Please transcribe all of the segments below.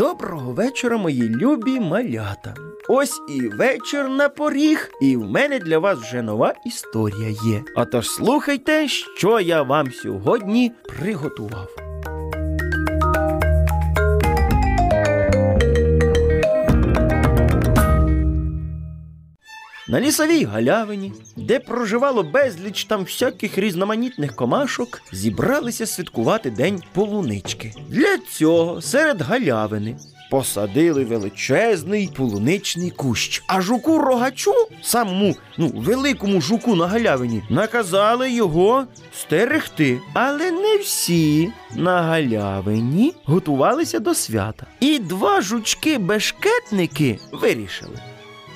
Доброго вечора, мої любі малята. Ось і вечір на поріг, і в мене для вас вже нова історія є. А тож слухайте, що я вам сьогодні приготував. На лісовій галявині, де проживало безліч там всяких різноманітних комашок, зібралися святкувати день полунички. Для цього серед галявини посадили величезний полуничний кущ. А жуку рогачу, самому ну, великому жуку на галявині, наказали його стерегти. Але не всі на галявині готувалися до свята. І два жучки-бешкетники вирішили.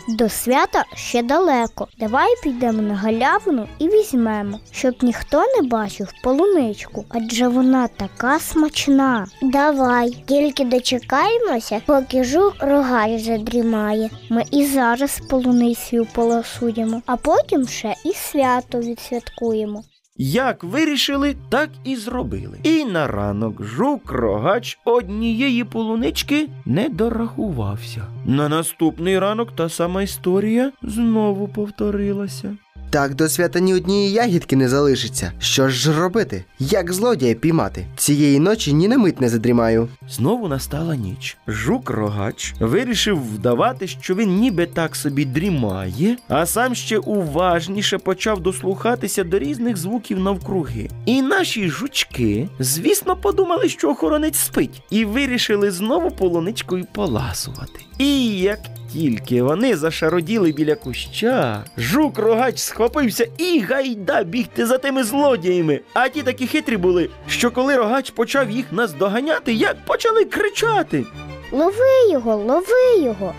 До свята ще далеко. Давай підемо на галявину і візьмемо, щоб ніхто не бачив полуничку, адже вона така смачна. Давай, тільки дочекаємося, поки жук рогаль задрімає. Ми і зараз полуницю полосуємо, а потім ще і свято відсвяткуємо. Як вирішили, так і зробили. І на ранок жук рогач однієї полунички не дорахувався. На наступний ранок та сама історія знову повторилася. Так до свята ні однієї ягідки не залишиться. Що ж робити? Як злодія піймати? Цієї ночі ні на мить не задрімаю. Знову настала ніч. Жук рогач вирішив вдавати, що він ніби так собі дрімає, а сам ще уважніше почав дослухатися до різних звуків навкруги. І наші жучки, звісно, подумали, що охоронець спить, і вирішили знову полуничкою поласувати. І як тільки вони зашароділи біля куща, жук рогач схопився і гайда бігти за тими злодіями. А ті такі хитрі були, що коли рогач почав їх наздоганяти, як почали кричати. Лови його, лови його,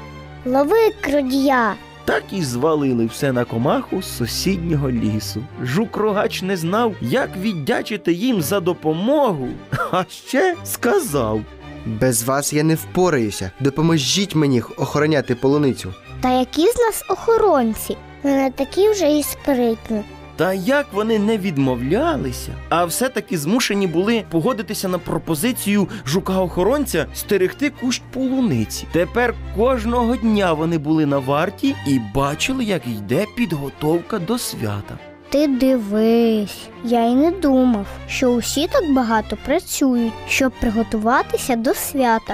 лови крадія. Так і звалили все на комаху з сусіднього лісу. Жук рогач не знав, як віддячити їм за допомогу, а ще сказав. Без вас я не впораюся. Допоможіть мені охороняти полуницю. Та які з нас охоронці? Не такі вже і спритні. Та як вони не відмовлялися, а все-таки змушені були погодитися на пропозицію жука-охоронця стерегти кущ полуниці. Тепер кожного дня вони були на варті і бачили, як йде підготовка до свята. Ти дивись, я й не думав, що усі так багато працюють, щоб приготуватися до свята.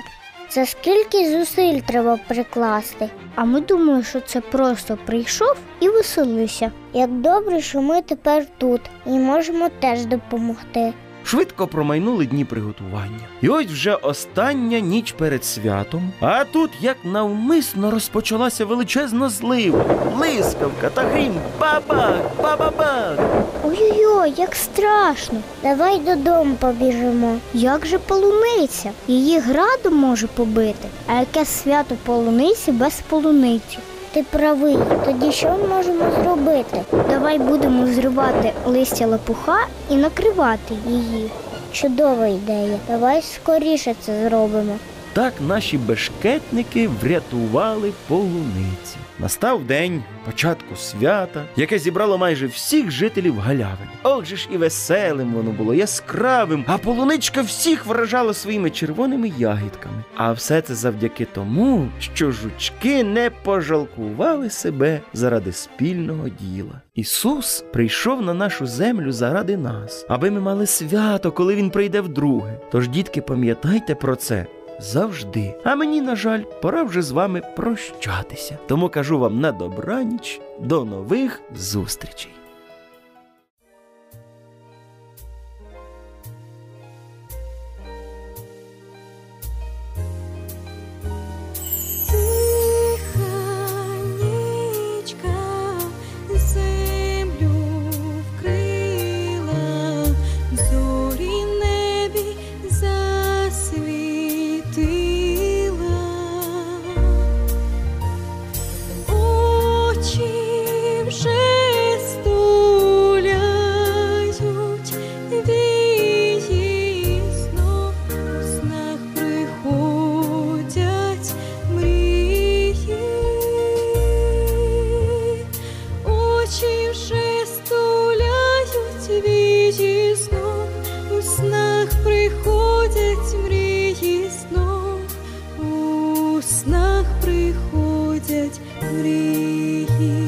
Це скільки зусиль треба прикласти. А ми думали, що це просто прийшов і веселився. Як добре, що ми тепер тут і можемо теж допомогти. Швидко промайнули дні приготування. І ось вже остання ніч перед святом. А тут, як навмисно, розпочалася величезна злива, блискавка та грім. Бабах, бабабах. Ой-ой-ой, як страшно. Давай додому побіжимо. Як же полуниця? Її градом може побити. А яке свято полуниці без полуниці? Ти правий, тоді що ми можемо зробити? Давай будемо зривати листя лопуха і накривати її. Чудова ідея. Давай скоріше це зробимо. Так наші бешкетники врятували полуницю. Настав день початку свята, яке зібрало майже всіх жителів галявини. Ох же ж і веселим воно було, яскравим, а полуничка всіх вражала своїми червоними ягідками. А все це завдяки тому, що жучки не пожалкували себе заради спільного діла. Ісус прийшов на нашу землю заради нас, аби ми мали свято, коли Він прийде вдруге. Тож, дітки, пам'ятайте про це завжди. А мені, на жаль, пора вже з вами прощатися. Тому кажу вам на добраніч, до нових зустрічей. Побачивши, стуляють вічі снов, у снах приходять мрії снов, у снах приходять мрії.